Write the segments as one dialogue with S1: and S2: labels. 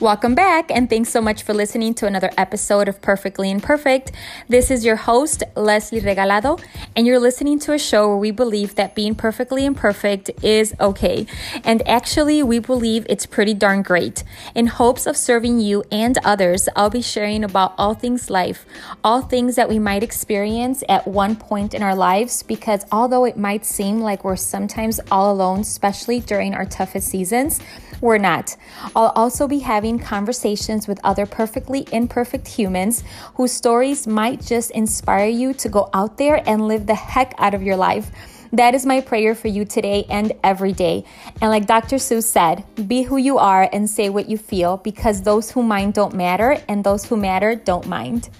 S1: Welcome back, and thanks so much for listening to another episode of Perfectly Imperfect. This is your host, Leslie Regalado, and you're listening to a show where we believe that being perfectly imperfect is okay. And actually, we believe it's pretty darn great. In hopes of serving you and others, I'll be sharing about all things life, all things that we might experience at one point in our lives, because although it might seem like we're sometimes all alone, especially during our toughest seasons, we're not. I'll also be having conversations with other perfectly imperfect humans whose stories might just inspire you to go out there and live the heck out of your life. That is my prayer for you today and every day. And like Dr. Seuss said, be who you are and say what you feel because those who mind don't matter and those who matter don't mind.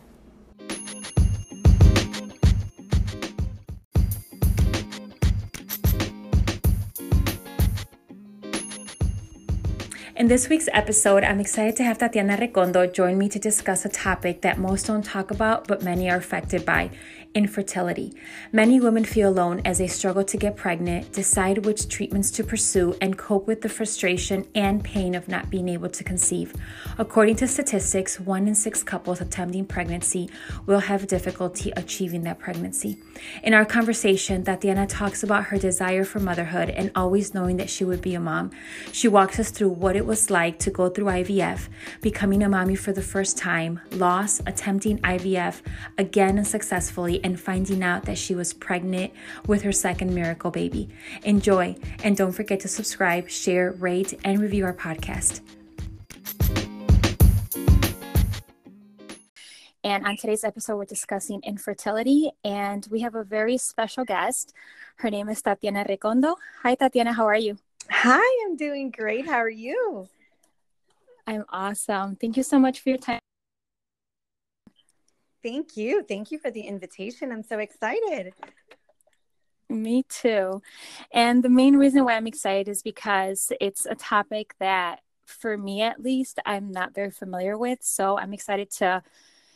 S1: In this week's episode, I'm excited to have Tatiana Recondo join me to discuss a topic that most don't talk about, but many are affected by infertility. Many women feel alone as they struggle to get pregnant, decide which treatments to pursue, and cope with the frustration and pain of not being able to conceive. According to statistics, one in six couples attempting pregnancy will have difficulty achieving that pregnancy. In our conversation, Tatiana talks about her desire for motherhood and always knowing that she would be a mom. She walks us through what it was like to go through IVF, becoming a mommy for the first time, loss, attempting IVF again and finding out that she was pregnant with her second miracle baby. Enjoy, and don't forget to subscribe, share, rate, and review our podcast. And on today's episode, we're discussing infertility, and we have a very special guest. Her name is Tatiana Recondo. Hi, Tatiana. How are you?
S2: Hi, I'm doing great. How are you?
S1: I'm awesome. Thank you so much for your time.
S2: Thank you. Thank you for the invitation. I'm so excited.
S1: Me too. And the main reason why I'm excited is because it's a topic that, for me at least, I'm not very familiar with. So I'm excited to,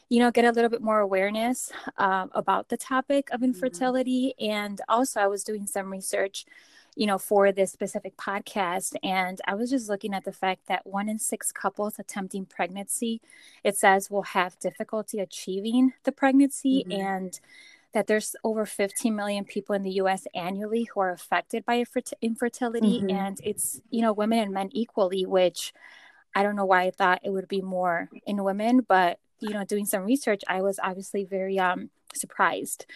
S1: you know, get a little bit more awareness um, about the topic of mm-hmm. infertility. Mm-hmm. And also, I was doing some research you know, for this specific podcast. And I was just looking at the fact that one in six couples attempting pregnancy, it says, will have difficulty achieving the pregnancy. Mm-hmm. And that there's over 15 million people in the US annually who are affected by infertility. Mm-hmm. And it's, you know, women and men equally, which I don't know why I thought it would be more in women, but, you know, doing some research, I was obviously very, um, surprised.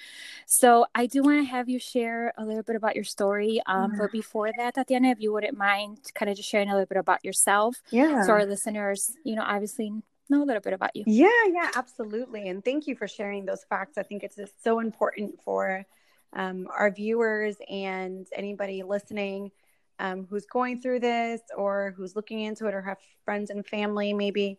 S1: So I do want to have you share a little bit about your story. Um, But before that, Tatiana, if you wouldn't mind kind of just sharing a little bit about yourself.
S2: Yeah.
S1: So our listeners, you know, obviously know a little bit about you.
S2: Yeah, yeah, absolutely. And thank you for sharing those facts. I think it's just so important for um, our viewers and anybody listening um, who's going through this or who's looking into it or have friends and family maybe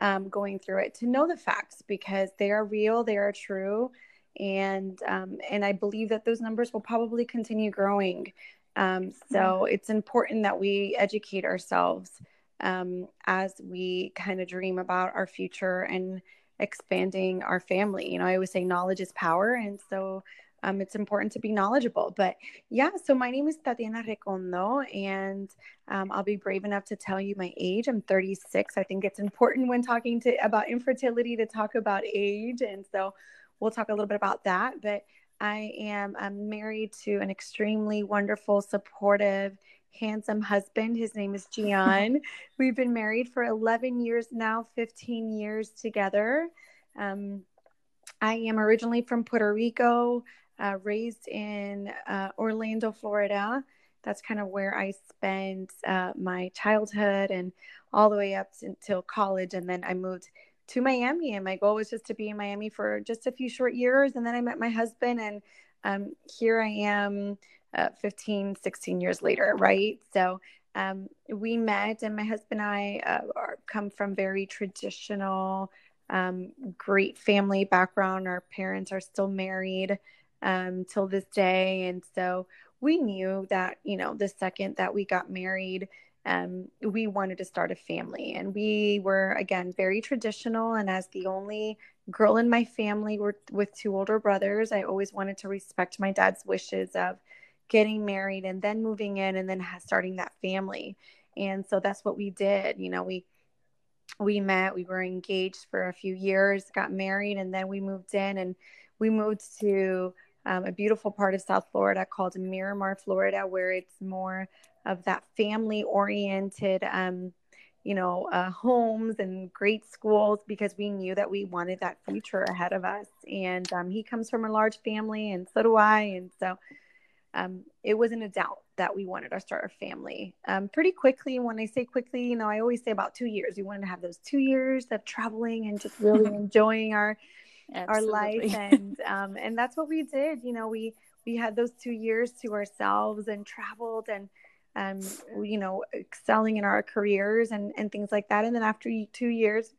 S2: um, going through it to know the facts because they are real, they are true, and um, and I believe that those numbers will probably continue growing. Um, so mm-hmm. it's important that we educate ourselves um, as we kind of dream about our future and expanding our family. You know, I always say knowledge is power, and so um, it's important to be knowledgeable. But yeah, so my name is Tatiana Recondo, and um, I'll be brave enough to tell you my age. I'm 36. I think it's important when talking to about infertility to talk about age, and so we'll talk a little bit about that. But I am I'm married to an extremely wonderful, supportive, handsome husband. His name is Gian. We've been married for 11 years now, 15 years together. Um, I am originally from Puerto Rico uh, raised in uh, Orlando, Florida. That's kind of where I spent uh, my childhood and all the way up until college. And then I moved to Miami. And my goal was just to be in Miami for just a few short years. And then I met my husband, and um, here I am uh, 15, 16 years later, right? So um, we met, and my husband and I uh, are, come from very traditional, um, great family background. Our parents are still married um, till this day. And so we knew that, you know, the second that we got married, um, we wanted to start a family. And we were, again, very traditional. And as the only girl in my family were, with two older brothers, I always wanted to respect my dad's wishes of getting married and then moving in and then starting that family. And so that's what we did. You know, we we met, we were engaged for a few years, got married, and then we moved in and we moved to um, a beautiful part of South Florida called Miramar, Florida, where it's more of that family oriented, um, you know, uh, homes and great schools because we knew that we wanted that future ahead of us. And um, he comes from a large family, and so do I. And so um, it wasn't a doubt that we wanted to start a family um, pretty quickly. When I say quickly, you know, I always say about two years. We wanted to have those two years of traveling and just really enjoying our our life, and um, and that's what we did. You know, we we had those two years to ourselves and traveled and um, you know, excelling in our careers and and things like that. And then after two years,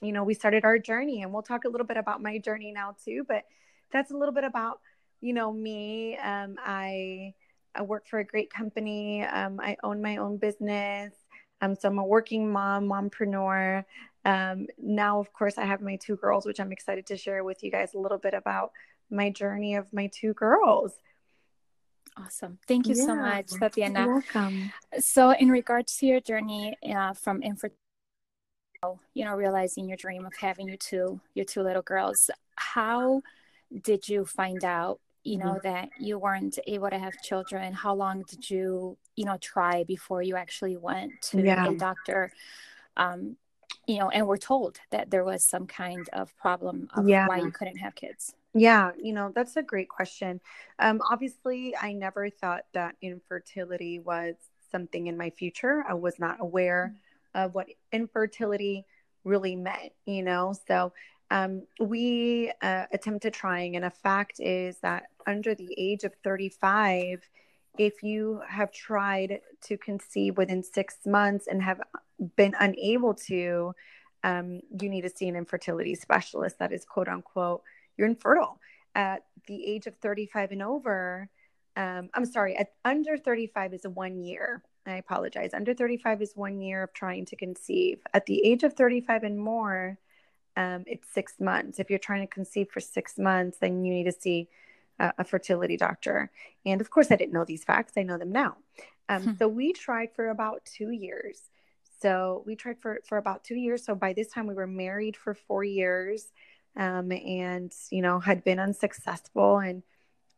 S2: you know, we started our journey, and we'll talk a little bit about my journey now too. But that's a little bit about you know me. Um, I I work for a great company. Um, I own my own business. Um, so I'm a working mom, mompreneur. Um, now, of course, I have my two girls, which I'm excited to share with you guys a little bit about my journey of my two girls.
S1: Awesome. Thank you yeah, so much, Tatiana.
S2: You're welcome.
S1: So, in regards to your journey uh, from infertility, you know, realizing your dream of having your two your two little girls, how did you find out you know mm-hmm. that you weren't able to have children how long did you you know try before you actually went to yeah. a doctor um you know and were told that there was some kind of problem of yeah. why you couldn't have kids.
S2: Yeah you know that's a great question. Um obviously i never thought that infertility was something in my future. I was not aware of what infertility really meant you know? So um, we uh, attempted trying, and a fact is that under the age of 35, if you have tried to conceive within six months and have been unable to, um, you need to see an infertility specialist. That is, quote unquote, you're infertile. At the age of 35 and over, um, I'm sorry, at under 35 is a one year. I apologize. Under 35 is one year of trying to conceive. At the age of 35 and more, um, it's six months. If you're trying to conceive for six months, then you need to see a, a fertility doctor. And of course, I didn't know these facts. I know them now. Um, hmm. So we tried for about two years. So we tried for for about two years. So by this time, we were married for four years, um, and you know had been unsuccessful. And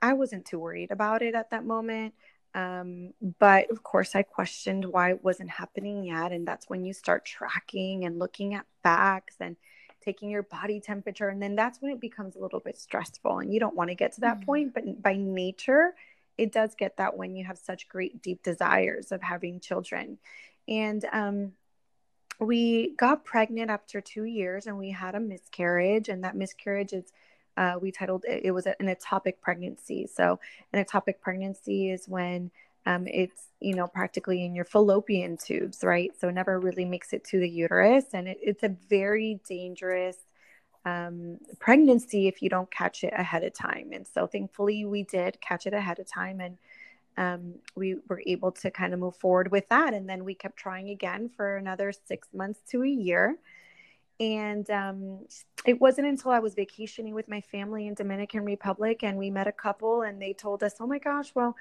S2: I wasn't too worried about it at that moment. Um, but of course, I questioned why it wasn't happening yet. And that's when you start tracking and looking at facts and taking your body temperature and then that's when it becomes a little bit stressful and you don't want to get to that mm-hmm. point but by nature it does get that when you have such great deep desires of having children and um, we got pregnant after two years and we had a miscarriage and that miscarriage is uh, we titled it, it was an ectopic pregnancy so an ectopic pregnancy is when um, it's you know practically in your fallopian tubes right? So it never really makes it to the uterus and it, it's a very dangerous um, pregnancy if you don't catch it ahead of time. And so thankfully we did catch it ahead of time and um, we were able to kind of move forward with that. And then we kept trying again for another six months to a year. And um, it wasn't until i was vacationing with my family in dominican republic and we met a couple and they told us oh my gosh well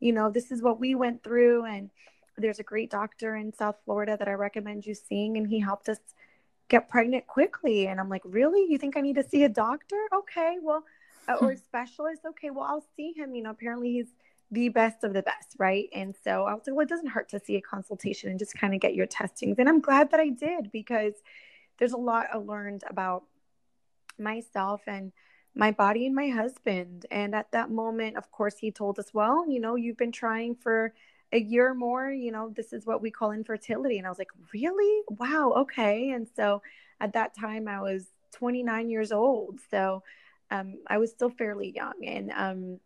S2: you know, this is what we went through. And there's a great doctor in South Florida that I recommend you seeing. And he helped us get pregnant quickly. And I'm like, really? You think I need to see a doctor? Okay, well, uh, or a specialist? Okay, well, I'll see him. You know, apparently he's the best of the best, right? And so I was like, well, it doesn't hurt to see a consultation and just kind of get your testings. And I'm glad that I did because there's a lot I learned about myself and my body and my husband. And at that moment, of course, he told us, well, you know, you've been trying for a year or more, you know, this is what we call infertility. And I was like, really? Wow. Okay. And so at that time, I was 29 years old. So um, I was still fairly young. And, um,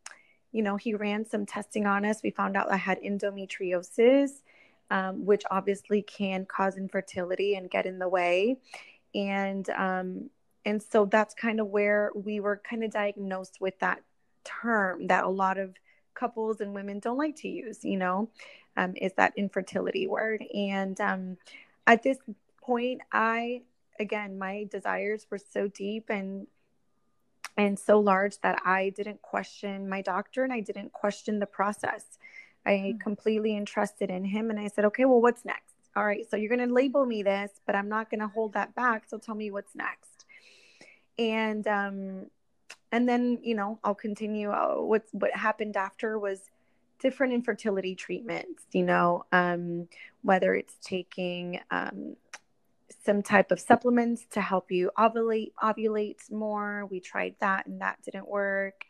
S2: you know, he ran some testing on us. We found out I had endometriosis, um, which obviously can cause infertility and get in the way. And um, and so that's kind of where we were kind of diagnosed with that term that a lot of couples and women don't like to use you know um, is that infertility word and um, at this point i again my desires were so deep and and so large that i didn't question my doctor and i didn't question the process i mm-hmm. completely entrusted in him and i said okay well what's next all right, so you're going to label me this, but I'm not going to hold that back. So tell me what's next. And, um, and then, you know, I'll continue. Uh, what's, what happened after was different infertility treatments, you know, um, whether it's taking, um, some type of supplements to help you ovulate ovulate more. We tried that and that didn't work.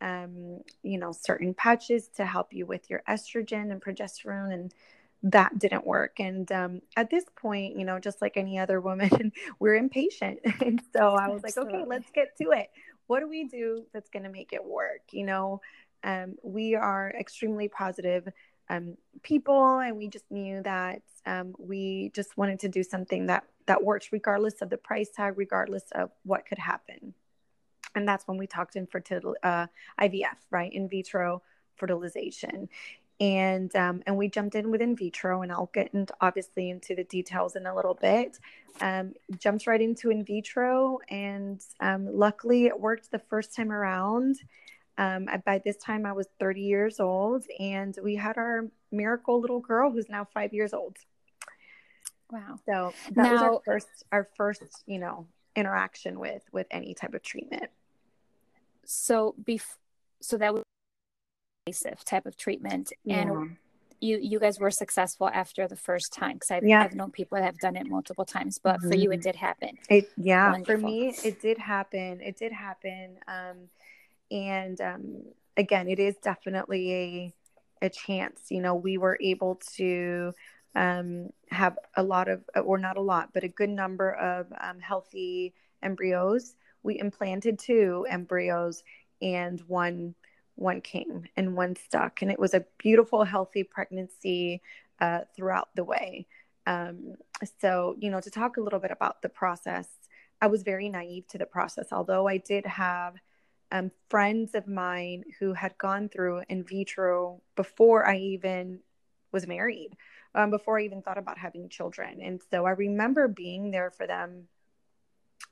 S2: Um, you know, certain patches to help you with your estrogen and progesterone and that didn't work. And um, at this point, you know, just like any other woman, we're impatient. and so I was Absolutely. like, okay, let's get to it. What do we do that's going to make it work? You know, um, we are extremely positive um, people, and we just knew that um, we just wanted to do something that that works regardless of the price tag, regardless of what could happen. And that's when we talked infertility, uh, IVF, right? In vitro fertilization. And um, and we jumped in with in vitro, and I'll get into obviously into the details in a little bit. Um, jumped right into in vitro, and um, luckily it worked the first time around. Um, by this time, I was 30 years old, and we had our miracle little girl who's now five years old.
S1: Wow.
S2: So that now, was our first our first, you know, interaction with with any type of treatment.
S1: So bef- so that was invasive type of treatment yeah. and you you guys were successful after the first time because I've, yeah. I've known people that have done it multiple times but mm-hmm. for you it mm-hmm. did happen
S2: it yeah Wonderful. for me it did happen it did happen um and um again it is definitely a a chance you know we were able to um, have a lot of, or not a lot, but a good number of um, healthy embryos. We implanted two embryos, and one one came and one stuck, and it was a beautiful, healthy pregnancy uh, throughout the way. Um, so, you know, to talk a little bit about the process, I was very naive to the process, although I did have um, friends of mine who had gone through in vitro before I even was married um, before I even thought about having children. And so I remember being there for them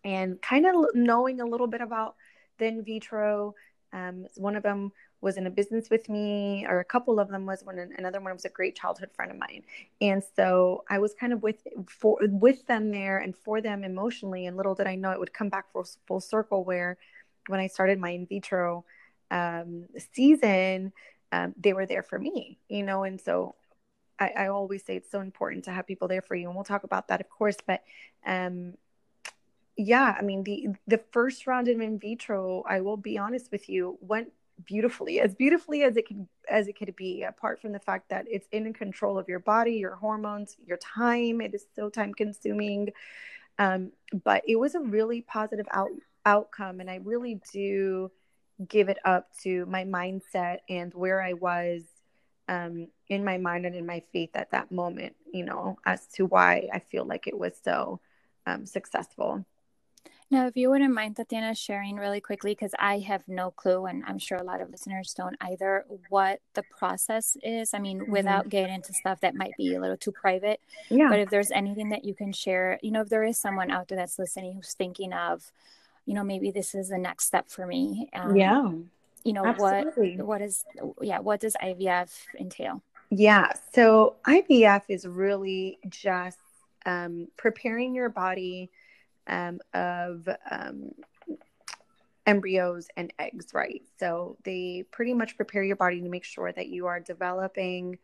S2: and kind of knowing a little bit about the in vitro. Um, one of them was in a business with me, or a couple of them was when another one was a great childhood friend of mine. And so I was kind of with for with them there and for them emotionally. And little did I know it would come back full, full circle where when I started my in vitro um, season, um, they were there for me, you know. And so I, I, always say it's so important to have people there for you, and we'll talk about that, of course. But um, yeah, I mean the the first round of in vitro, I will be honest with you, went beautifully, as beautifully as it could as it could be. Apart from the fact that it's in control of your body, your hormones, your time, it is so time consuming. Um, but it was a really positive out, outcome, and I really do give it up to my mindset and where I was um, in my mind and in my faith at that moment, you know, as to why I feel like it was so um, successful.
S1: Now, if you wouldn't mind, Tatiana, sharing really quickly, because I have no clue, and I'm sure a lot of listeners don't either, what the process is. I mean, mm-hmm. without getting into stuff that might be a little too private. Yeah. But if there's anything that you can share, you know, if there is someone out there that's listening who's thinking of, you know, maybe this is the next step for me.
S2: Um, yeah
S1: you know Absolutely. what what is yeah what does ivf entail
S2: yeah so ivf is really just um, preparing your body um, of um, embryos and eggs right so they pretty much prepare your body to make sure that you are developing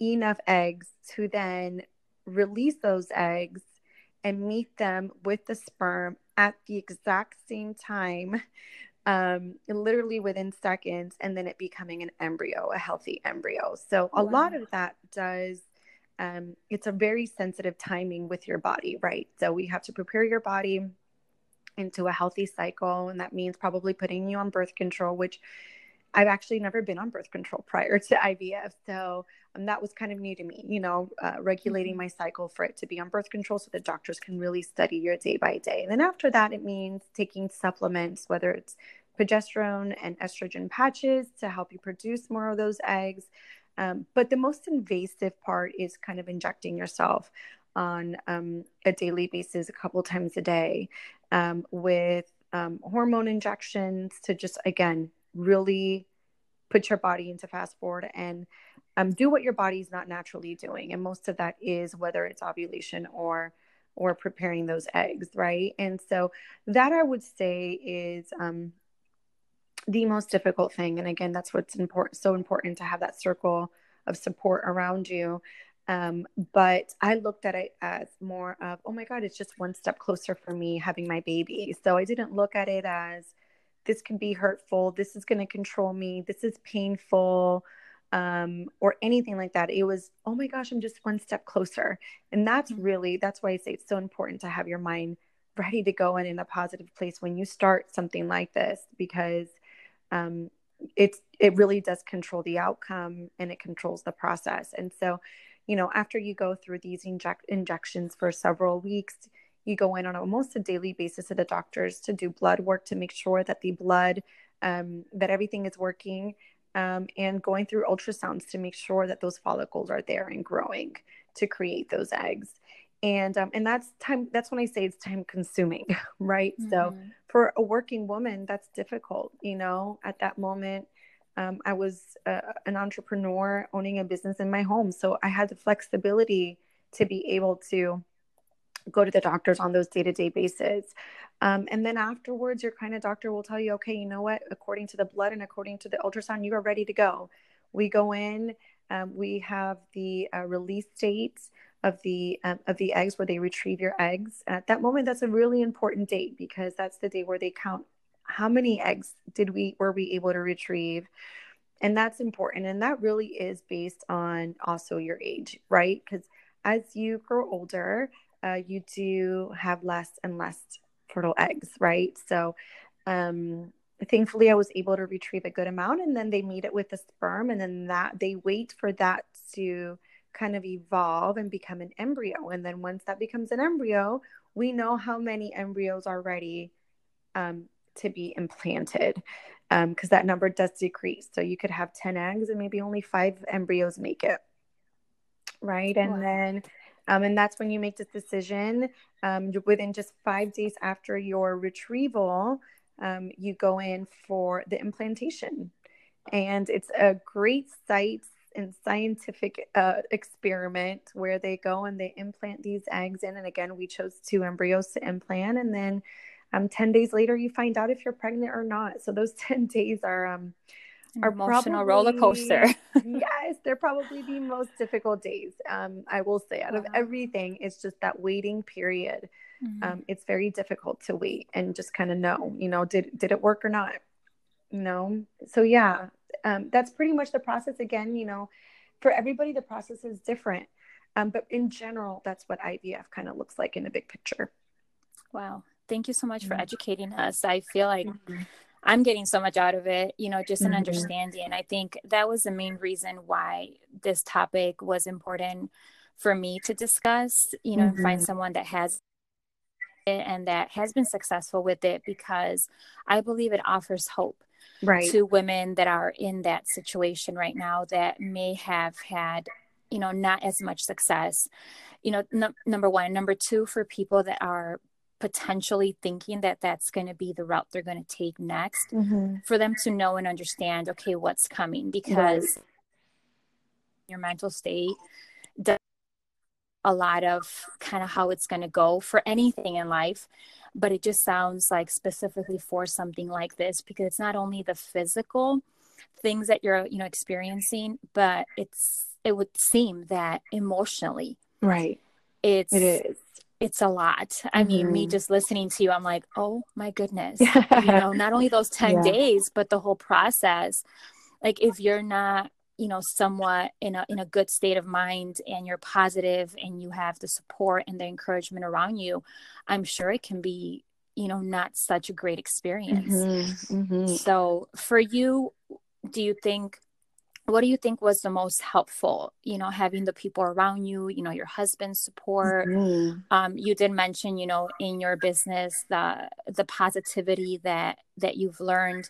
S2: enough eggs to then release those eggs and meet them with the sperm at the exact same time um, literally within seconds, and then it becoming an embryo, a healthy embryo. So a wow. lot of that does. Um, it's a very sensitive timing with your body, right? So we have to prepare your body into a healthy cycle, and that means probably putting you on birth control, which I've actually never been on birth control prior to IVF. So um, that was kind of new to me, you know, uh, regulating mm-hmm. my cycle for it to be on birth control so the doctors can really study your day by day. And then after that, it means taking supplements, whether it's progesterone and estrogen patches to help you produce more of those eggs. Um, but the most invasive part is kind of injecting yourself on um, a daily basis, a couple times a day, um, with um, hormone injections to just, again, really put your body into fast forward and um, do what your body's not naturally doing. And most of that is whether it's ovulation or or preparing those eggs right? And so that i would say is um, the most difficult thing and again that's what's important so important to have that circle of support around you um, but i looked at it as more of oh my god it's just one step closer for me having my baby so i didn't look at it as this can be hurtful this is going to control me this is painful um, or anything like that. It was, oh my gosh, I'm just one step closer. And that's mm-hmm. really, that's why I say it's so important to have your mind ready to go and in a positive place when you start something like this because um, it's, it really does control the outcome and it controls the process. And so, you know, after you go through these inject- injections for several weeks, you go in on almost a daily basis to the doctors to do blood work to make sure that the blood um, that everything is working um, and going through ultrasounds to make sure that those follicles are there and growing to create those eggs and um, and that's time that's when i say it's time consuming right? Mm-hmm. so for a working woman that's difficult you know? At that moment um, i was uh, an entrepreneur owning a business in my home. So i had the flexibility to be able to go to the doctors on those day-to-day basis. Um, and then afterwards your kind of doctor will tell you okay you know what? According to the blood and according to the ultrasound you are ready to go. We go in um, we have the uh, release dates of the um, of the eggs where they retrieve your eggs. At that moment that's a really important date because that's the day where they count how many eggs did we were we able to retrieve. And that's important. And that really is based on also your age right? Because as you grow older uh, you do have less and less fertile eggs, right? So, um, thankfully, I was able to retrieve a good amount, and then they meet it with the sperm, and then that they wait for that to kind of evolve and become an embryo. And then once that becomes an embryo, we know how many embryos are ready um, to be implanted because um, that number does decrease. So you could have 10 eggs and maybe only five embryos make it. Right. And wow. then um, and that's when you make this decision. Um, within just five days after your retrieval, um, you go in for the implantation. And it's a great site and scientific uh, experiment where they go and they implant these eggs in. And again, we chose two embryos to implant. And then um, 10 days later, you find out if you're pregnant or not. So those 10 days are um,
S1: our emotional probably, roller coaster.
S2: yes, they're probably the most difficult days. Um, I will say, out wow. of everything, it's just that waiting period. Mm-hmm. Um, it's very difficult to wait and just kind of know, you know, did did it work or not? You know, so yeah, um, that's pretty much the process. Again, you know, for everybody, the process is different. Um, but in general, that's what IVF kind of looks like in a big picture.
S1: Wow. Thank you so much for mm-hmm. educating us. I feel like mm-hmm. I'm getting so much out of it, you know, just an mm-hmm. understanding. I think that was the main reason why this topic was important for me to discuss, you know, mm-hmm. find someone that has it and that has been successful with it because I believe it offers hope right. to women that are in that situation right now that may have had you know not as much success you know n- number one number two for people that are potentially thinking that that's going to be the route they're going to take next mm-hmm. for them to know and understand okay what's coming because right. your mental state does a lot of kind of how it's going to go for anything in life but it just sounds like specifically for something like this because it's not only the physical things that you're you know experiencing but it's it would seem that emotionally
S2: right
S1: it's it is it's a lot. I mm-hmm. mean, me mm-hmm. just listening to you, I'm like, oh my goodness. you know, not only those 10 yeah. days, but the whole process. Like if you're not, you know, somewhat in a in a good state of mind and you're positive and you have the support and the encouragement around you, I'm sure it can be, you know, not such a great experience. Mm-hmm. Mm-hmm. So for you, do you think what do you think was the most helpful you know having the people around you you know your husband's support mm-hmm. um, you did mention you know in your business the the positivity that that you've learned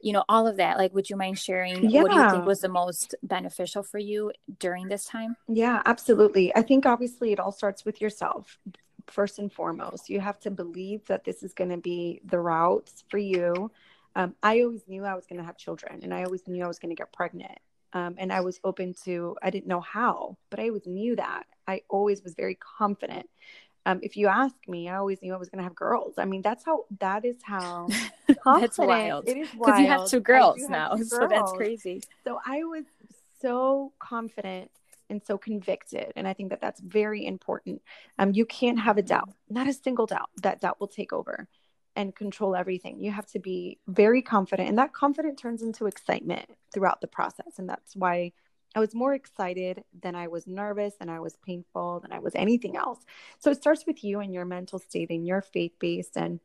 S1: you know all of that like would you mind sharing yeah. what do you think was the most beneficial for you during this time
S2: yeah absolutely i think obviously it all starts with yourself first and foremost you have to believe that this is going to be the route for you um, I always knew I was going to have children and I always knew I was going to get pregnant. Um, and I was open to, I didn't know how, but I always knew that. I always was very confident. Um, if you ask me, I always knew I was going to have girls. I mean, that's how, that is how
S1: that's wild. It is Because you have two girls now. Two so that's crazy.
S2: So I was so confident and so convicted. And I think that that's very important. Um, you can't have a doubt, not a single doubt. That doubt will take over and control everything. You have to be very confident, and that confidence turns into excitement throughout the process. And that's why I was more excited than I was nervous, and I was painful, than I was anything else. So it starts with you and your mental state and your faith based and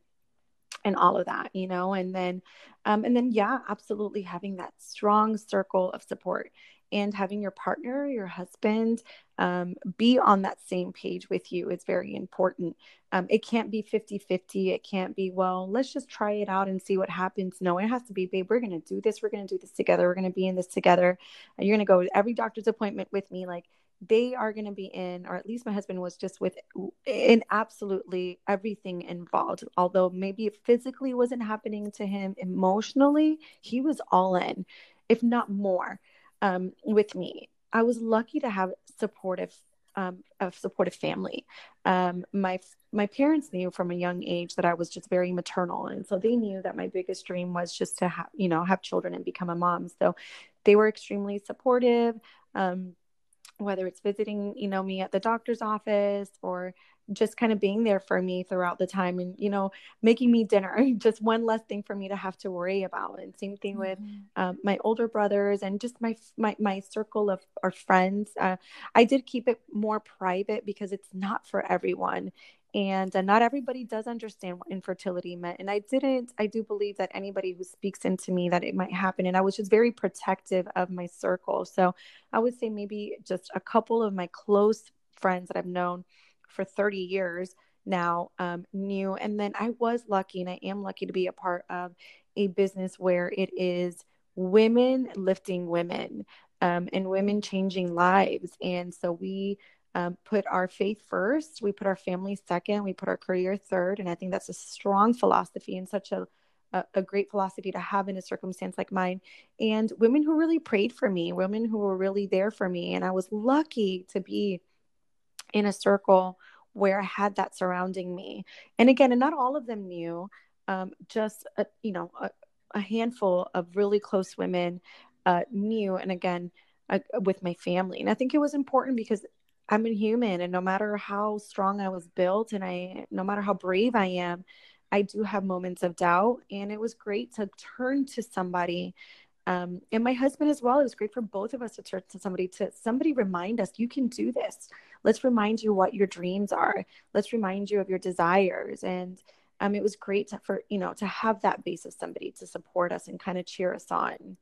S2: and all of that, you know, and then um, and then yeah, absolutely having that strong circle of support and having your partner, your husband, um, be on that same page with you is very important. Um, it can't be 50 50. It can't be, well, let's just try it out and see what happens. No, it has to be, babe, we're going to do this. We're going to do this together. We're going to be in this together. And you're going to go to every doctor's appointment with me. Like, they are going to be in, or at least my husband was just with in absolutely everything involved. Although maybe it physically wasn't happening to him, emotionally, he was all in, if not more um, with me. I was lucky to have supportive um, a supportive family. Um, my my parents knew from a young age that I was just very maternal, and so they knew that my biggest dream was just to have you know have children and become a mom. So they were extremely supportive. Um, whether it's visiting you know me at the doctor's office or just kind of being there for me throughout the time and you know making me dinner just one less thing for me to have to worry about. And same thing with mm-hmm. um, my older brothers and just my my, my circle of our friends. Uh, i did keep it more private because it's not for everyone and uh, not everybody does understand what infertility meant. And i didn't i do believe that anybody who speaks into me that it might happen. And i was just very protective of my circle. So i would say maybe just a couple of my close friends that i've known for 30 years now um, knew. And then I was lucky, and I am lucky to be a part of a business where it is women lifting women um, and women changing lives. And so we um, put our faith first, we put our family second, we put our career third. And I think that's a strong philosophy and such a a, a, great philosophy to have in a circumstance like mine. And women who really prayed for me, women who were really there for me. And I was lucky to be in a circle where I had that surrounding me. And again, and not all of them knew, um, just a, you know a, a, handful of really close women uh, knew. And again, uh, with my family, and I think it was important because I'm a human, and no matter how strong I was built, and I no matter how brave I am, I do have moments of doubt. And it was great to turn to somebody um, and my husband as well. It was great for both of us to turn to somebody to somebody remind us you can do this. Let's remind you what your dreams are. Let's remind you of your desires. And um, it was great to, for you know to have that base of somebody to support us and kind of cheer us on.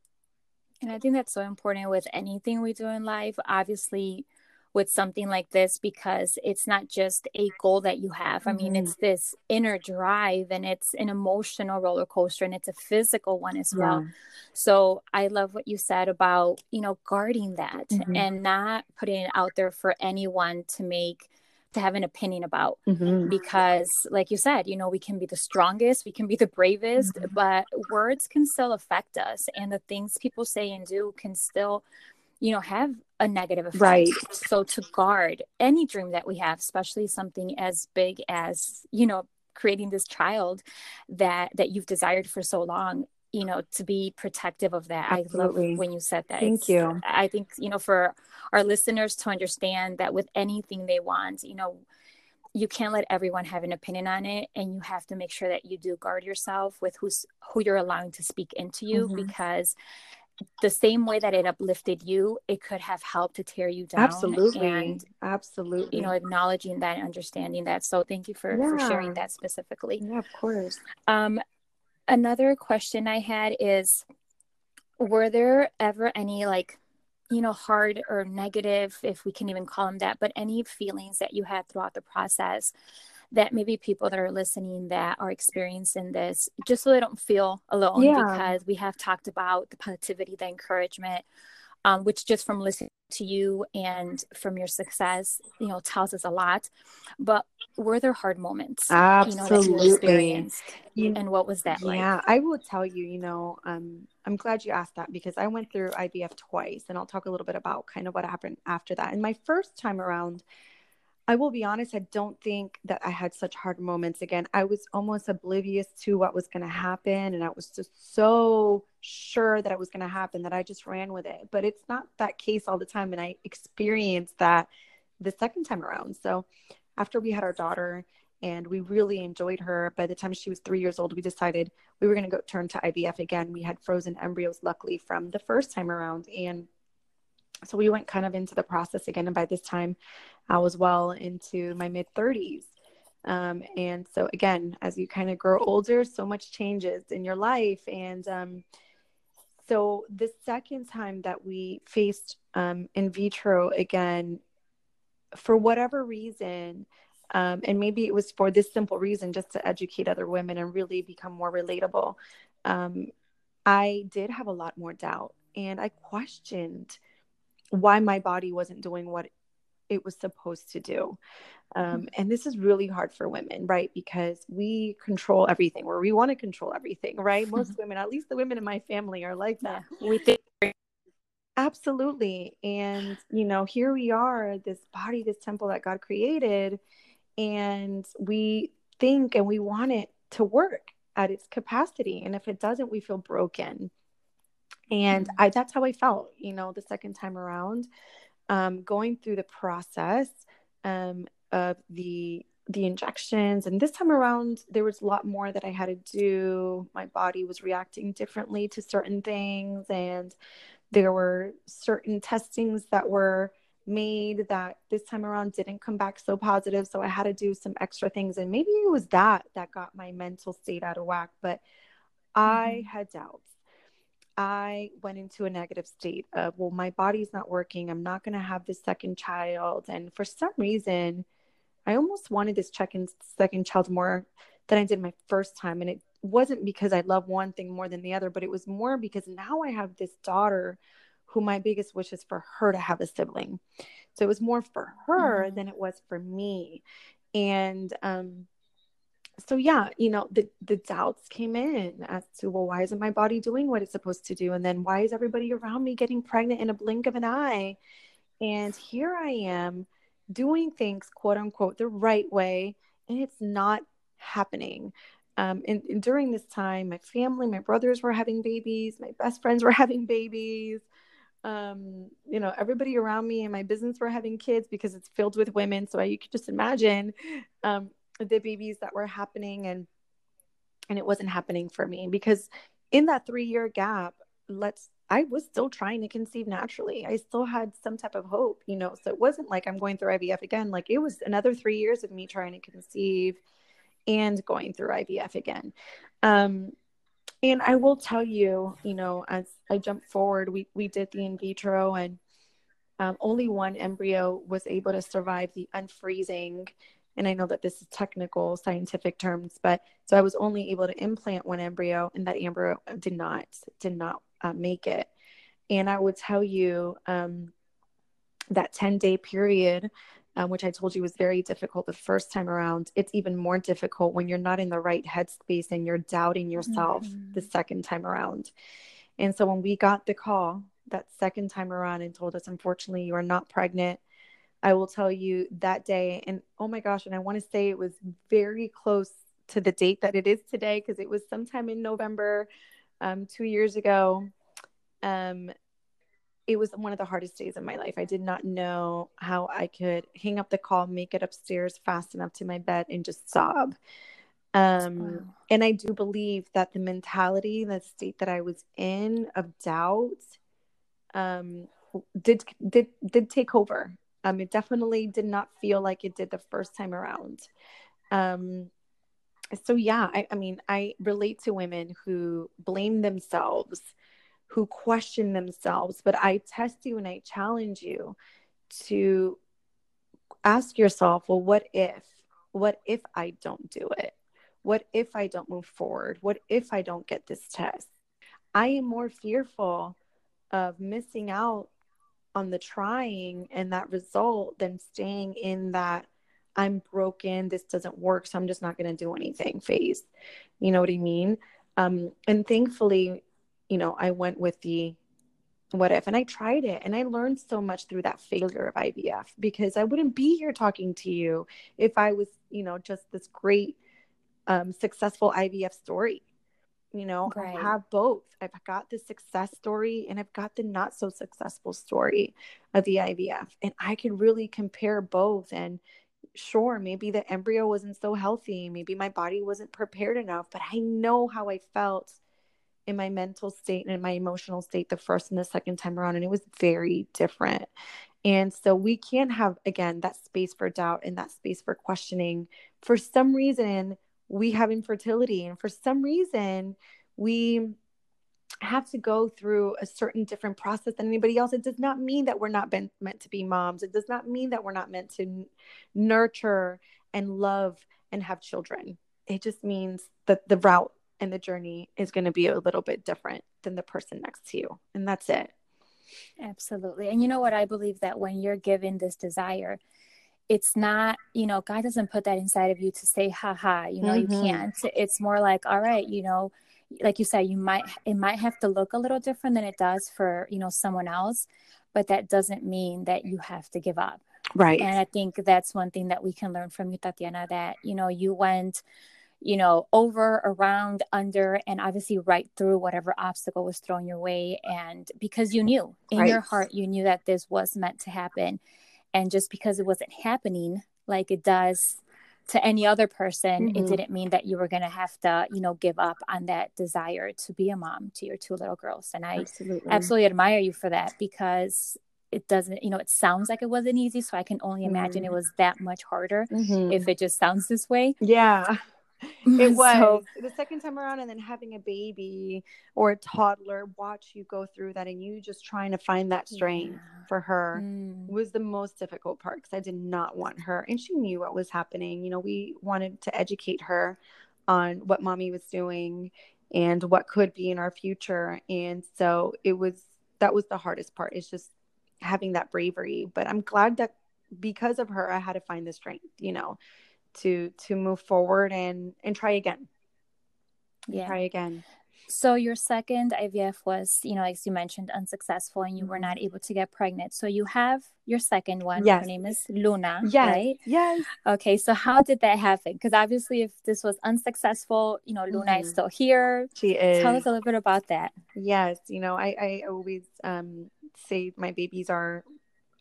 S1: And I think that's so important with anything we do in life. Obviously, with something like this because it's not just a goal that you have. I mean, mm-hmm. it's this inner drive and it's an emotional roller coaster and it's a physical one as yeah. well. So I love what you said about, you know, guarding that mm-hmm. and not putting it out there for anyone to make to have an opinion about mm-hmm. because like you said you know we can be the strongest we can be the bravest mm-hmm. but words can still affect us and the things people say and do can still you know have a negative effect.
S2: Right.
S1: So to guard any dream that we have especially something as big as you know creating this child that that you've desired for so long you know to be protective of that. Absolutely. i love when you said that.
S2: Thank it's, you.
S1: I think you know for our listeners to understand that with anything they want you know you can't let everyone have an opinion on it and you have to make sure that you do guard yourself with who's who you're allowing to speak into you mm-hmm. because the same way that it uplifted you, it could have helped to tear you down.
S2: Absolutely. And absolutely.
S1: You know, acknowledging that and understanding that. So thank you for, yeah. for sharing that specifically.
S2: Yeah, of course.
S1: Um, another question I had is were there ever any like you know hard or negative if we can even call them that but any feelings that you had throughout the process that maybe people that are listening that are experiencing this just so they don't feel alone yeah. because we have talked about the positivity the encouragement um, which just from listening to you and from your success, you know, tells us a lot. But were there hard moments?
S2: Absolutely. You know, you
S1: experienced, and what was that
S2: yeah,
S1: like?
S2: Yeah, I will tell you. You know, um, I'm glad you asked that because I went through IVF twice, and I'll talk a little bit about kind of what happened after that. And my first time around, I will be honest, I don't think that I had such hard moments again. I was almost oblivious to what was going to happen. And I was just so sure that it was going to happen that I just ran with it. But it's not that case all the time. And I experienced that the second time around. So after we had our daughter and we really enjoyed her, by the time she was three years old, we decided we were going to go turn to IVF again. We had frozen embryos, luckily, from the first time around. And so we went kind of into the process again. And by this time, I was well into my mid 30s. Um, and so, again, as you kind of grow older, so much changes in your life. And um, so, the second time that we faced um, in vitro again, for whatever reason, um, and maybe it was for this simple reason just to educate other women and really become more relatable, um, I did have a lot more doubt and I questioned why my body wasn't doing what it was supposed to do. Um, and this is really hard for women, right? Because we control everything, or we want to control everything, right? Most women, at least the women in my family, are like that.
S1: Yeah, we think
S2: absolutely. And you know, here we are, this body, this temple that God created, and we think and we want it to work at its capacity. And if it doesn't, we feel broken and mm-hmm. i that's how i felt you know the second time around um, going through the process um, of the the injections. And this time around there was a lot more that i had to do. My body was reacting differently to certain things and there were certain testings that were made that this time around didn't come back so positive. So i had to do some extra things and maybe it was that that got my mental state out of whack. But i mm-hmm. had doubts I went into a negative state of, well, my body's not working. I'm not going to have this second child. And for some reason, I almost wanted this second second child more than I did my first time. And it wasn't because I love one thing more than the other, but it was more because now I have this daughter who my biggest wish is for her to have a sibling. So it was more for her mm-hmm. than it was for me. And um, so yeah you know the the doubts came in as to well why isn't my body doing what it's supposed to do? And then why is everybody around me getting pregnant in a blink of an eye? And here i am doing things quote unquote the right way and it's not happening. Um, and, and during this time my family my brothers were having babies my best friends were having babies. Um, you know, everybody around me and my business were having kids because it's filled with women. So you could just imagine um, the babies that were happening and and it wasn't happening for me because in that 3 year gap let's I was still trying to conceive naturally. I still had some type of hope, you know. So it wasn't like I'm going through IVF again. Like it was another 3 years of me trying to conceive and going through IVF again. Um and I will tell you, you know, as I jump forward, we we did the in vitro and um, only one embryo was able to survive the unfreezing and I know that this is technical scientific terms, but so I was only able to implant one embryo, and that embryo did not did not uh, make it. And I would tell you um, that ten day period, um, which I told you was very difficult the first time around, it's even more difficult when you're not in the right headspace and you're doubting yourself mm-hmm. the second time around. And so when we got the call that second time around and told us, unfortunately, you are not pregnant I will tell you that day. And oh my gosh, and I want to say it was very close to the date that it is today because it was sometime in November um, two years ago. Um, it was one of the hardest days of my life. I did not know how I could hang up the call, make it upstairs fast enough to my bed, and just sob. Um, wow. And I do believe that the mentality, the state that I was in of doubt, um, did did did take over um, it definitely did not feel like it did the first time around. Um, so yeah, I, I mean, I relate to women who blame themselves, who question themselves, but I test you and I challenge you to ask yourself, well, what if? What if I don't do it? What if I don't move forward? What if I don't get this test? I am more fearful of missing out on the trying and that result than staying in that I'm broken, this doesn't work, so I'm just not going to do anything phase. You know what I mean? Um, and thankfully, you know, I went with the what if and I tried it and I learned so much through that failure of IVF because I wouldn't be here talking to you if I was, you know, just this great um, successful IVF story. You know, right. I have both. I've got the success story and I've got the not so successful story of the IVF. And I can really compare both. And sure, maybe the embryo wasn't so healthy. Maybe my body wasn't prepared enough, but I know how I felt in my mental state and in my emotional state the first and the second time around. And it was very different. And so we can't have, again, that space for doubt and that space for questioning. For some reason, we have infertility. And for some reason, we have to go through a certain different process than anybody else. It does not mean that we're not been, meant to be moms. It does not mean that we're not meant to n- nurture and love and have children. It just means that the route and the journey is going to be a little bit different than the person next to you. And that's it.
S1: Absolutely. And you know what? I believe that when you're given this desire, it's not you know god doesn't put that inside of you to say haha you know mm-hmm. you can't it's more like all right you know like you said you might it might have to look a little different than it does for you know someone else but that doesn't mean that you have to give up
S2: right
S1: and i think that's one thing that we can learn from you tatiana that you know you went you know over around under and obviously right through whatever obstacle was thrown your way and because you knew in right. your heart you knew that this was meant to happen and just because it wasn't happening like it does to any other person mm-hmm. it didn't mean that you were going to have to you know give up on that desire to be a mom to your two little girls and i absolutely, absolutely admire you for that because it doesn't you know it sounds like it wasn't easy so i can only imagine mm-hmm. it was that much harder mm-hmm. if it just sounds this way
S2: yeah it was so, the second time around and then having a baby or a toddler watch you go through that and you just trying to find that strength yeah. for her mm. was the most difficult part because i did not want her and she knew what was happening you know we wanted to educate her on what mommy was doing and what could be in our future and so it was that was the hardest part is just having that bravery but i'm glad that because of her i had to find the strength you know to to move forward and and try again. Yeah. Try again.
S1: So your second ivf was you know as you mentioned unsuccessful and you were not mm-hmm. able to get pregnant. So you have your second one. Yes. her name is luna yes. right?
S2: Yes.
S1: Okay. So how did that happen? Because obviously if this was unsuccessful you know luna mm-hmm. is still here.
S2: She is
S1: tell us a little bit about that.
S2: Yes. You know i i always um say my babies are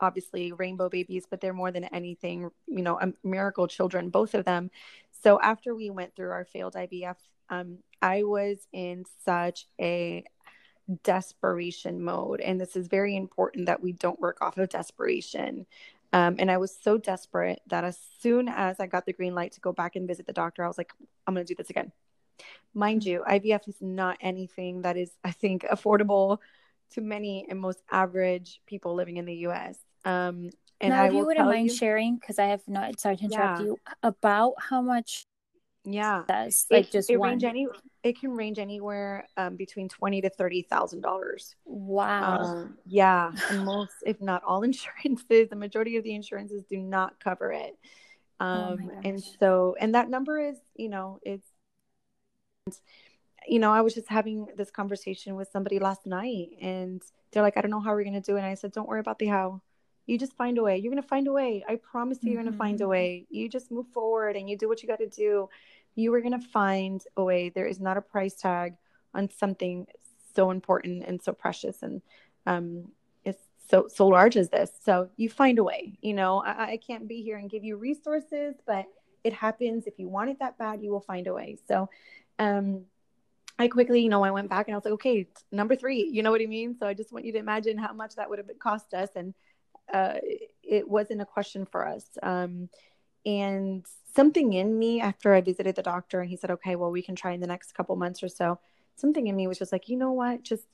S2: obviously rainbow babies, but they're more than anything, you know, a miracle children, both of them. So after we went through our failed IVF, um, I was in such a desperation mode. And this is very important that we don't work off of desperation. Um, and I was so desperate that as soon as I got the green light to go back and visit the doctor, I was like, I'm going to do this again. Mind you, IVF is not anything that is, I think, affordable to many and most average people living in the US. Um,
S1: and now, I if you wouldn't mind you, sharing, because I have not sorry to interrupt yeah. you, about how much
S2: yeah
S1: does like it, just
S2: it range any it can range anywhere um, between twenty to thirty thousand dollars.
S1: Wow. Um,
S2: yeah, and most, if not all, insurances, the majority of the insurances do not cover it. Oh um, oh and so, and that number is, you know, it's, you know, I was just having this conversation with somebody last night, and they're like, "I don't know how we're gonna do it." And I said, "Don't worry about the how you just find a way. You're going to find a way. I promise you, you're going to find a mm-hmm. way. You just move forward and you do what you got to do. You are going to find a way. There is not a price tag on something so important and so precious and um, it's so so large as this. So you find a way. You know, I, I can't be here and give you resources, but it happens. If you want it that bad, you will find a way. So um, I quickly, you know, I went back and I was like, okay, number three, you know what I mean? So I just want you to imagine how much that would have cost us. And uh, it wasn't a question for us. Um, and something in me after I visited the doctor and he said, okay, well, we can try in the next couple months or so. Something in me was just like, you know what? Just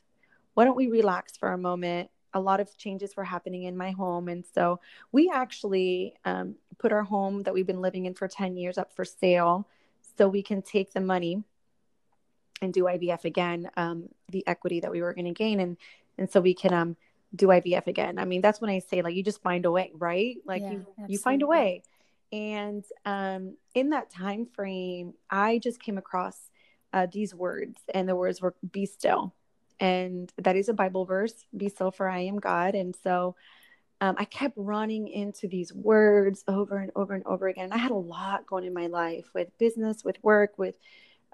S2: why don't we relax for a moment? A lot of changes were happening in my home. And so we actually um, put our home that we've been living in for 10 years up for sale so we can take the money and do IVF again, um, the equity that we were going to gain. And, and so we can um, do IVF again. I mean, that's when I say like you just find a way, right? Like yeah, you absolutely. you find a way. And um, in that time frame, I just came across uh, these words, and the words were "be still," and that is a Bible verse. "Be still, for I am God." And so um, I kept running into these words over and over and over again. And I had a lot going in my life with business, with work, with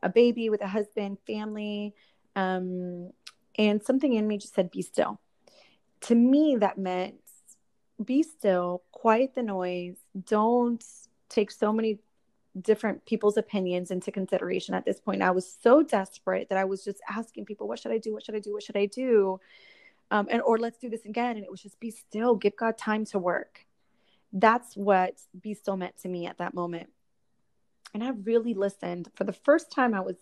S2: a baby, with a husband, family. Um, and something in me just said, be still. To me, that meant be still, quiet the noise, don't take so many different people's opinions into consideration at this point. I was so desperate that I was just asking people, what should I do? What should I do? What should I do? Um, and or let's do this again. And it was just be still, give God time to work. That's what be still meant to me at that moment. And I really listened. For the first time, I was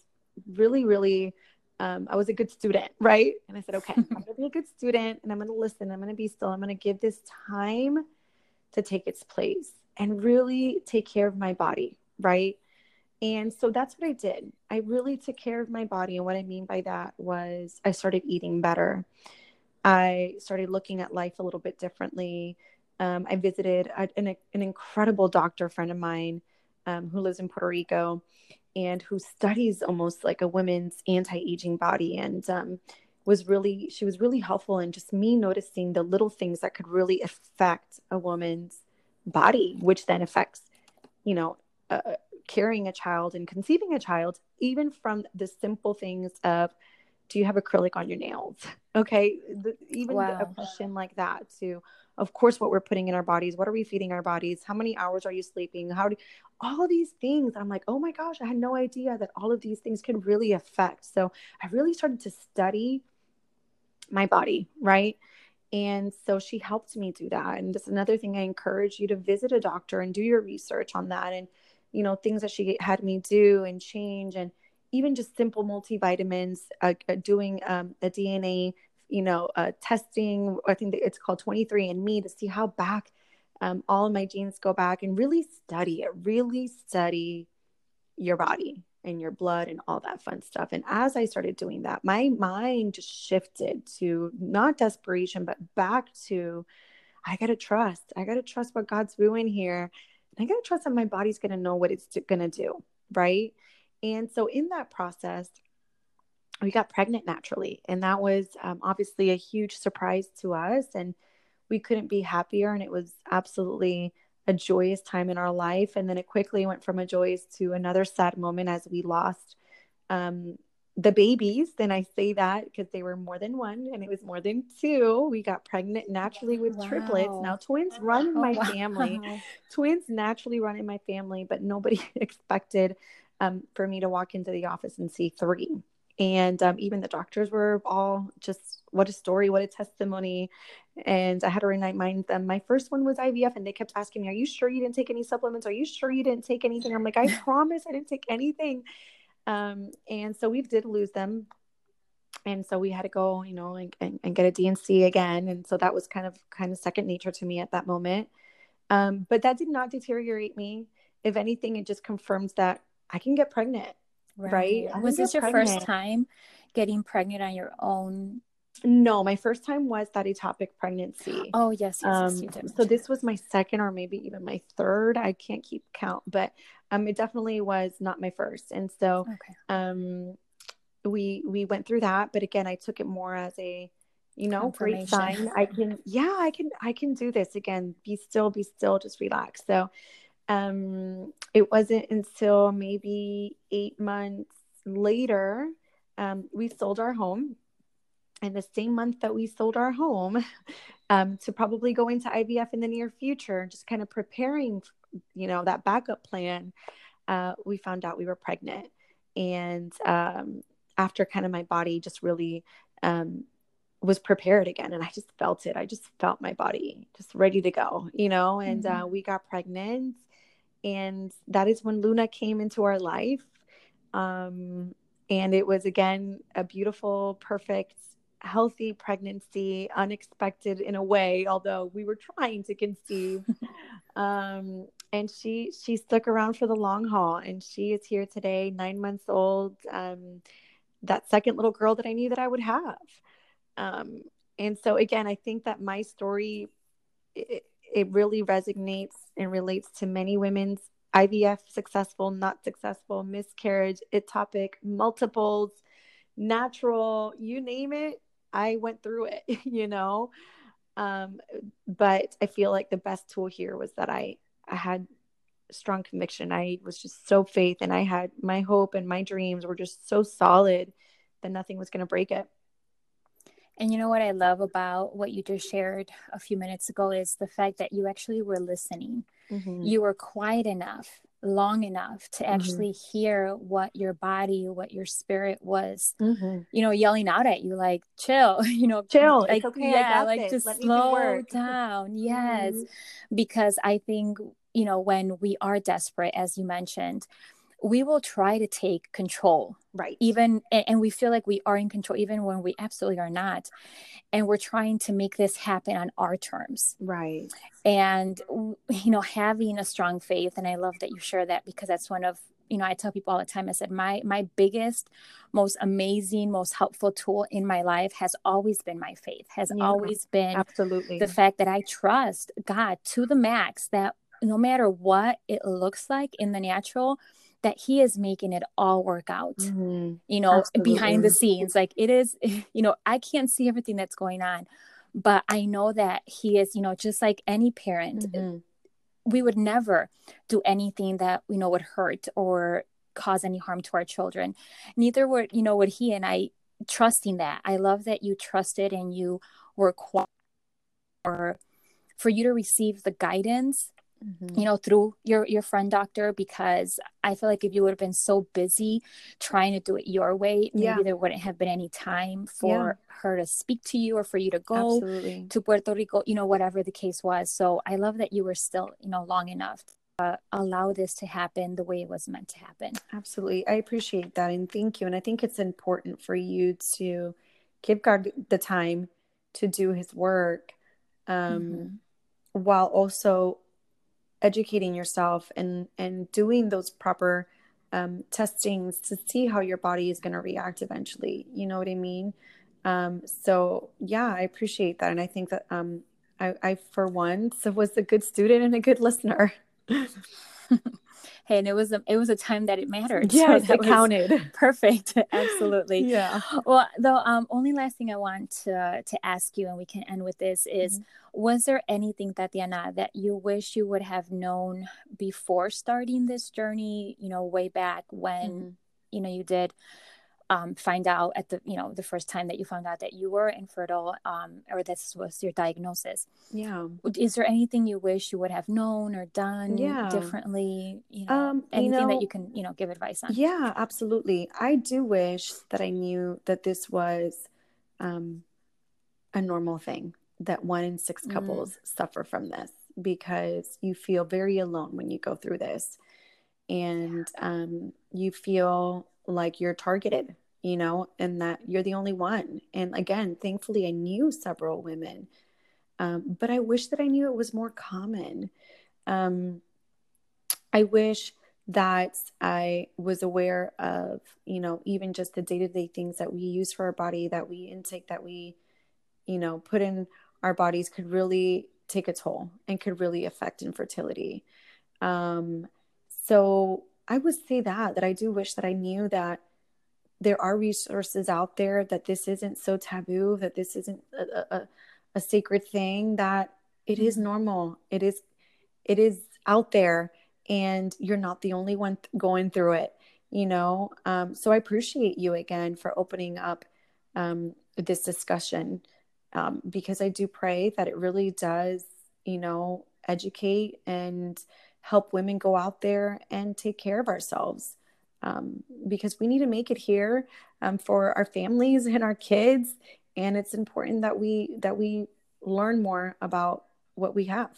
S2: really, really um, I was a good student, right? And I said, okay, I'm going to be a good student and I'm going to listen. I'm going to be still. I'm going to give this time to take its place and really take care of my body, right? And so that's what I did. I really took care of my body. And what I mean by that was I started eating better. I started looking at life a little bit differently. Um, I visited an, an, incredible doctor friend of mine um, who lives in Puerto Rico and who studies almost like a woman's anti-aging body. And um, was really she was really helpful in just me noticing the little things that could really affect a woman's body which then affects you know uh, carrying a child and conceiving a child even from the simple things of do you have acrylic on your nails? Okay? The, even wow. a question like that to of course what we're putting in our bodies what are we feeding our bodies how many hours are you sleeping how do all these things. I'm like oh my gosh i had no idea that all of these things could really affect. So i really started to study my body right? And so she helped me do that. And that's another thing i encourage you to visit a doctor and do your research on that and you know things that she had me do and change and even just simple multivitamins uh, uh, doing um, a dna you know, uh, testing. I think it's called 23andMe to see how back um, all of my genes go back and really study it, really study your body and your blood and all that fun stuff. And as I started doing that, my mind just shifted to not desperation, but back to I got to trust. I got to trust what God's doing here. I got to trust that my body's going to know what it's going to do. Right. And so in that process, we got pregnant naturally. And that was um, obviously a huge surprise to us. And we couldn't be happier. And it was absolutely a joyous time in our life. And then it quickly went from a joyous to another sad moment as we lost um, the babies. And I say that because they were more than one and it was more than two. We got pregnant naturally with wow. triplets. Now, twins run in oh, my wow. family. Twins naturally run in my family, but nobody expected um, for me to walk into the office and see three and um, even the doctors were all just what a story what a testimony. And i had to remind them my first one was ivf and they kept asking me are you sure you didn't take any supplements? Are you sure you didn't take anything? I'm like i promise i didn't take anything. Um, and so we did lose them. And so we had to go you know and, and, and, get a dnc again. And so that was kind of kind of second nature to me at that moment. Um, but that did not deteriorate me. If anything it just confirms that i can get pregnant right?
S1: right? Was this your pregnant. first time getting pregnant on your own?
S2: No, my first time was that ectopic pregnancy.
S1: Oh yes, yes,
S2: yes um, so this was my second or maybe even my third. I can't keep count, but um, it definitely was not my first. And so, okay. um, we we went through that, but again, I took it more as a you know great sign. I can yeah, I can I can do this again. Be still, be still, just relax. So um, it wasn't until maybe eight months later um, we sold our home. And the same month that we sold our home um, to probably go into ivf in the near future just kind of preparing you know that backup plan uh, we found out we were pregnant. And um, after kind of my body just really um, was prepared again and i just felt it. I just felt my body just ready to go you know? And mm-hmm. uh, we got pregnant and that is when Luna came into our life. Um, and it was again a beautiful, perfect, healthy pregnancy, unexpected in a way, although we were trying to conceive. um, and she she stuck around for the long haul, and she is here today, nine months old. Um, that second little girl that I knew that I would have. Um, and so again i think that my story it, it really resonates and relates to many women's ivf successful not successful miscarriage ectopic multiples natural you name it i went through it you know? Um, but i feel like the best tool here was that i i had strong conviction. I was just so faith and i had my hope and my dreams were just so solid that nothing was going to break it
S1: and you know what I love about what you just shared a few minutes ago is the fact that you actually were listening. Mm-hmm. You were quiet enough, long enough to mm-hmm. actually mm-hmm. hear what your body, what your spirit was, mm-hmm. you know, yelling out at you, like, chill, you know,
S2: chill.
S1: Like,
S2: okay,
S1: yeah, like this. just Let slow down. Yes. Mm-hmm. Because I think, you know, when we are desperate, as you mentioned, we will try to take control
S2: right.
S1: even and, we feel like we are in control even when we absolutely are not and we're trying to make this happen on our terms.
S2: Right.
S1: And you know having a strong faith and i love that you share that because that's one of you know i tell people all the time i said my my biggest most amazing most helpful tool in my life has always been my faith has yeah, always been
S2: absolutely.
S1: the fact that i trust god to the max that no matter what it looks like in the natural that he is making it all work out mm-hmm. you know Absolutely. behind the scenes like it is you know i can't see everything that's going on but i know that he is you know just like any parent mm-hmm. we would never do anything that you know would hurt or cause any harm to our children neither would you know would he and i trusting that i love that you trusted and you were quiet or for you to receive the guidance mm-hmm. you know through your your friend doctor because i feel like if you would have been so busy trying to do it your way maybe yeah. there wouldn't have been any time for yeah. her to speak to you or for you to go Absolutely. to puerto rico you know whatever the case was so i love that you were still you know long enough uh, allow this to happen the way it was meant to happen.
S2: Absolutely. I appreciate that and thank you. And I think it's important for you to give God the time to do his work um, mm-hmm. while also educating yourself and and doing those proper um, testings to see how your body is going to react eventually. You know what I mean? Um, so yeah, I appreciate that, and I think that um, I, I for once was a good student and a good listener.
S1: and it was a it was a time that it mattered.
S2: Yeah so it counted.
S1: perfect. Absolutely.
S2: Yeah.
S1: Well the um only last thing i want to to ask you and we can end with this is mm-hmm. was there anything tatiana that you wish you would have known before starting this journey you know way back when mm-hmm. you know you did um, find out at the you know the first time that you found out that you were infertile um, or this was your diagnosis
S2: yeah
S1: is there anything you wish you would have known or done yeah. differently you know um, anything you know, that you can you know give advice on
S2: yeah absolutely i do wish that i knew that this was um, a normal thing that one in six mm. couples mm. suffer from this because you feel very alone when you go through this and um, you feel like you're targeted you know, and that you're the only one. And again, thankfully, I knew several women, um, but I wish that I knew it was more common. Um, I wish that I was aware of, you know, even just the day to day things that we use for our body, that we intake, that we, you know, put in our bodies could really take a toll and could really affect infertility. Um, so I would say that, that I do wish that I knew that there are resources out there that this isn't so taboo that this isn't a, a, a sacred thing that it is mm-hmm. normal. It is it is out there and you're not the only one going through it you know? Um, so i appreciate you again for opening up um, this discussion um, because i do pray that it really does you know educate and help women go out there and take care of ourselves um, because we need to make it here um, for our families and our kids. And it's important that we that we learn more about what we have.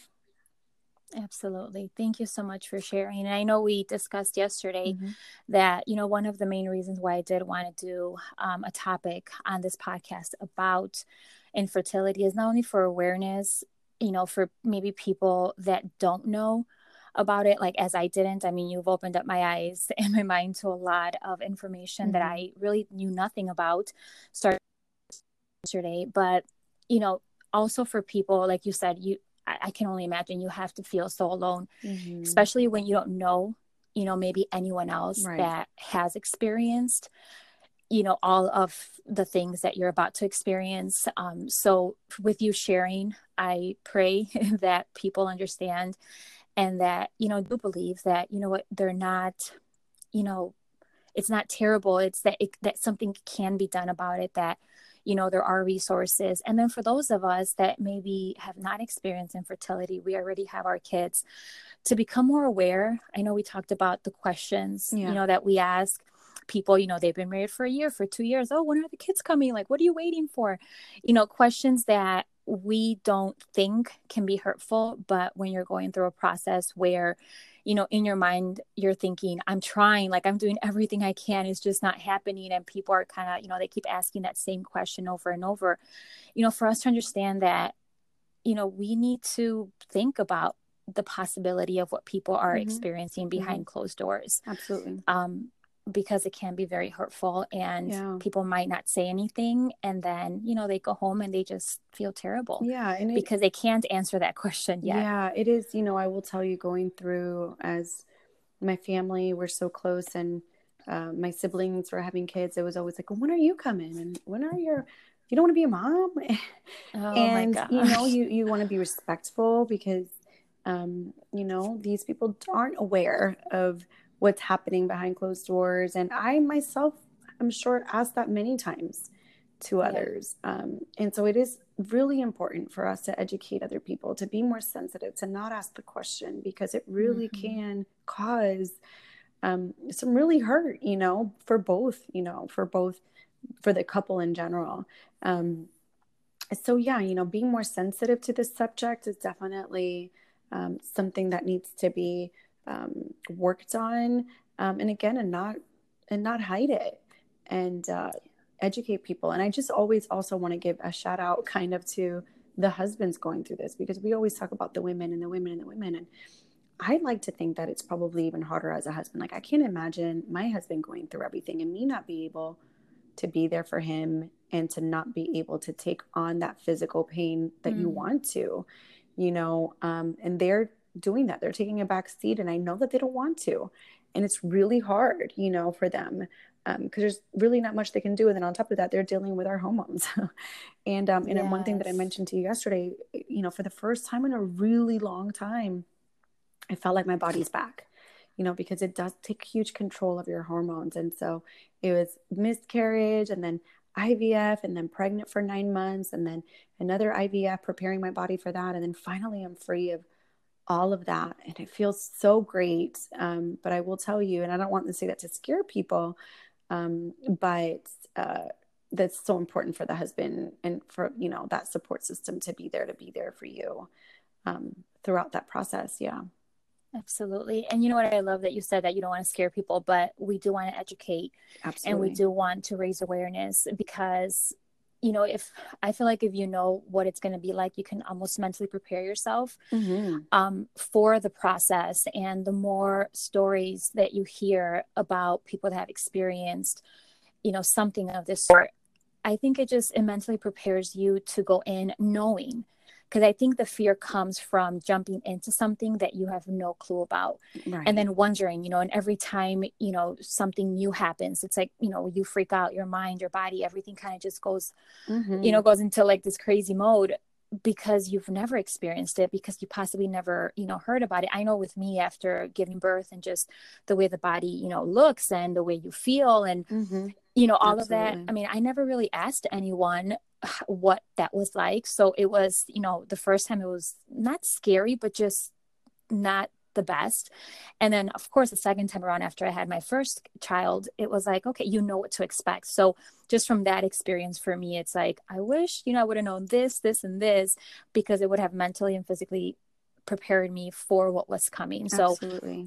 S1: Absolutely. Thank you so much for sharing. And i know we discussed yesterday mm-hmm. that you know one of the main reasons why i did want to do um, a topic on this podcast about infertility is not only for awareness you know for maybe people that don't know about it like as I didn't. I mean, you've opened up my eyes and my mind to a lot of information mm-hmm. that I really knew nothing about starting yesterday, but you know, also for people, like you said, you, I, I can only imagine you have to feel so alone, mm-hmm. especially when you don't know, you know, maybe anyone else right. that has experienced you know all of the things that you're about to experience um, so with you sharing i pray that people understand and that you know do believe that you know what they're not you know it's not terrible. It's that it, that something can be done about it that you know there are resources. And then for those of us that maybe have not experienced infertility we already have our kids to become more aware i know we talked about the questions yeah. you know that we ask people you know they've been married for a year for two years oh when are the kids coming? Like what are you waiting for? You know questions that we don't think can be hurtful but when you're going through a process where you know in your mind you're thinking i'm trying like i'm doing everything i can it's just not happening and people are kind of you know they keep asking that same question over and over you know for us to understand that you know we need to think about the possibility of what people are mm-hmm. experiencing behind mm-hmm. closed doors
S2: absolutely
S1: um because it can be very hurtful and yeah. people might not say anything and then you know they go home and they just feel terrible
S2: yeah
S1: it, because they can't answer that question yet.
S2: Yeah it is you know i will tell you going through as my family we're so close and uh, my siblings were having kids it was always like when are you coming? And when are your you don't want to be a mom? Oh and you know you you want to be respectful because um you know these people aren't aware of what's happening behind closed doors. And I myself, I'm sure, asked that many times to others. Yeah. Um, and so it is really important for us to educate other people, to be more sensitive, to not ask the question because it really mm-hmm. can cause um, some really hurt, you know, for both, you know, for both, for the couple in general. Um, so, yeah, you know, being more sensitive to this subject is definitely um, something that needs to be um, worked on um, and again and not and not hide it and uh, educate people. And i just always also want to give a shout out kind of to the husbands going through this because we always talk about the women and the women and the women. And i like to think that it's probably even harder as a husband. Like i can't imagine my husband going through everything and me not be able to be there for him and to not be able to take on that physical pain that mm. you want to you know um, and they're doing that. They're taking a back seat, and I know that they don't want to. And it's really hard, you know, for them because um, there's really not much they can do. And then on top of that, they're dealing with our hormones. and um, and yes. one thing that I mentioned to you yesterday, you know, for the first time in a really long time, I felt like my body's back. You know, because it does take huge control of your hormones. And so it was miscarriage and then IVF and then pregnant for nine months and then another IVF, preparing my body for that. And then finally, I'm free of all of that and it feels so great um, but i will tell you and i don't want to say that to scare people um, but uh, that's so important for the husband and for you know that support system to be there to be there for you um, throughout that process yeah
S1: absolutely and you know what i love that you said that you don't want to scare people but we do want to educate absolutely. and we do want to raise awareness because you know if i feel like if you know what it's going to be like you can almost mentally prepare yourself mm-hmm. um, for the process and the more stories that you hear about people that have experienced you know something of this sort i think it just it mentally prepares you to go in knowing because I think the fear comes from jumping into something that you have no clue about right. and then wondering, you know, and every time, you know, something new happens, it's like, you know, you freak out your mind, your body, everything kind of just goes, mm-hmm. you know, goes into like this crazy mode because you've never experienced it because you possibly never you know heard about it i know with me after giving birth and just the way the body you know looks and the way you feel and mm-hmm. you know all Absolutely. of that i mean i never really asked anyone what that was like. So it was, you know, the first time it was not scary, but just not the best. And then, of course, the second time around after I had my first child, it was like, okay, you know what to expect. So just from that experience for me, it's like, I wish, you know, I would have known this, this, and this because it would have mentally and physically prepared me for what was coming. So,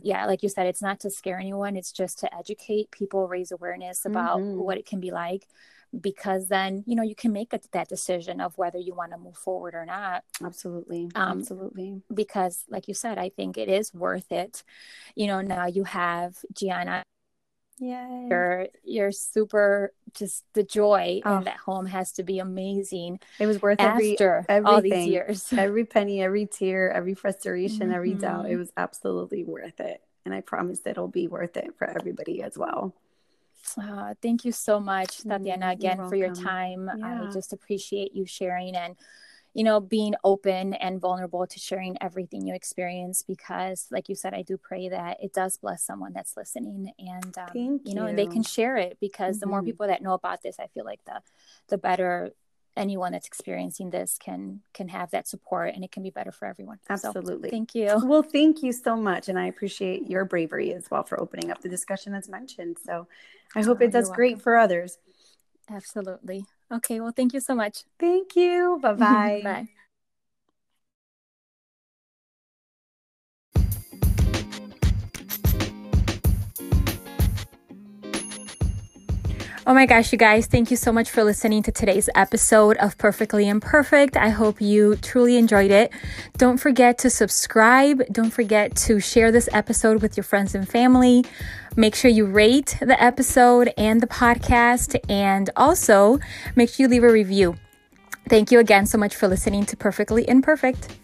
S1: yeah, like you said, it's not to scare anyone, it's just to educate people, raise awareness about mm-hmm. what it can be like because then you know you can make a, that decision of whether you want to move forward or not
S2: absolutely um, absolutely
S1: because like you said i think it is worth it you know now you have gianna Yeah. You're you're super just the joy oh. in that home has to be amazing.
S2: It was worth after every, all these years. every penny, every tear, every frustration, mm-hmm. every doubt. It mm-hmm. was absolutely worth it. And I promise it'll be worth it for everybody as well.
S1: Uh, thank you so much, Tatiana, again for your time. Yeah. I just appreciate you sharing and you know, being open and vulnerable to sharing everything you experience because, like you said, I do pray that it does bless someone that's listening and, um, you, you know, and they can share it because mm-hmm. the more mm-hmm. people that know about this, I feel like the, the better anyone that's experiencing this can can have that support and it can be better for everyone
S2: absolutely
S1: so, thank you
S2: well thank you so much and i appreciate your bravery as well for opening up the discussion as mentioned so i hope oh, it does great for others
S1: absolutely Okay, well, thank you so much.
S2: Thank you. Bye-bye.
S1: Bye. Oh my gosh, you guys, thank you so much for listening to today's episode of Perfectly Imperfect. I hope you truly enjoyed it. Don't forget to subscribe. Don't forget to share this episode with your friends and family. Make sure you rate the episode and the podcast, and also make sure you leave a review. Thank you again so much for listening to Perfectly Imperfect.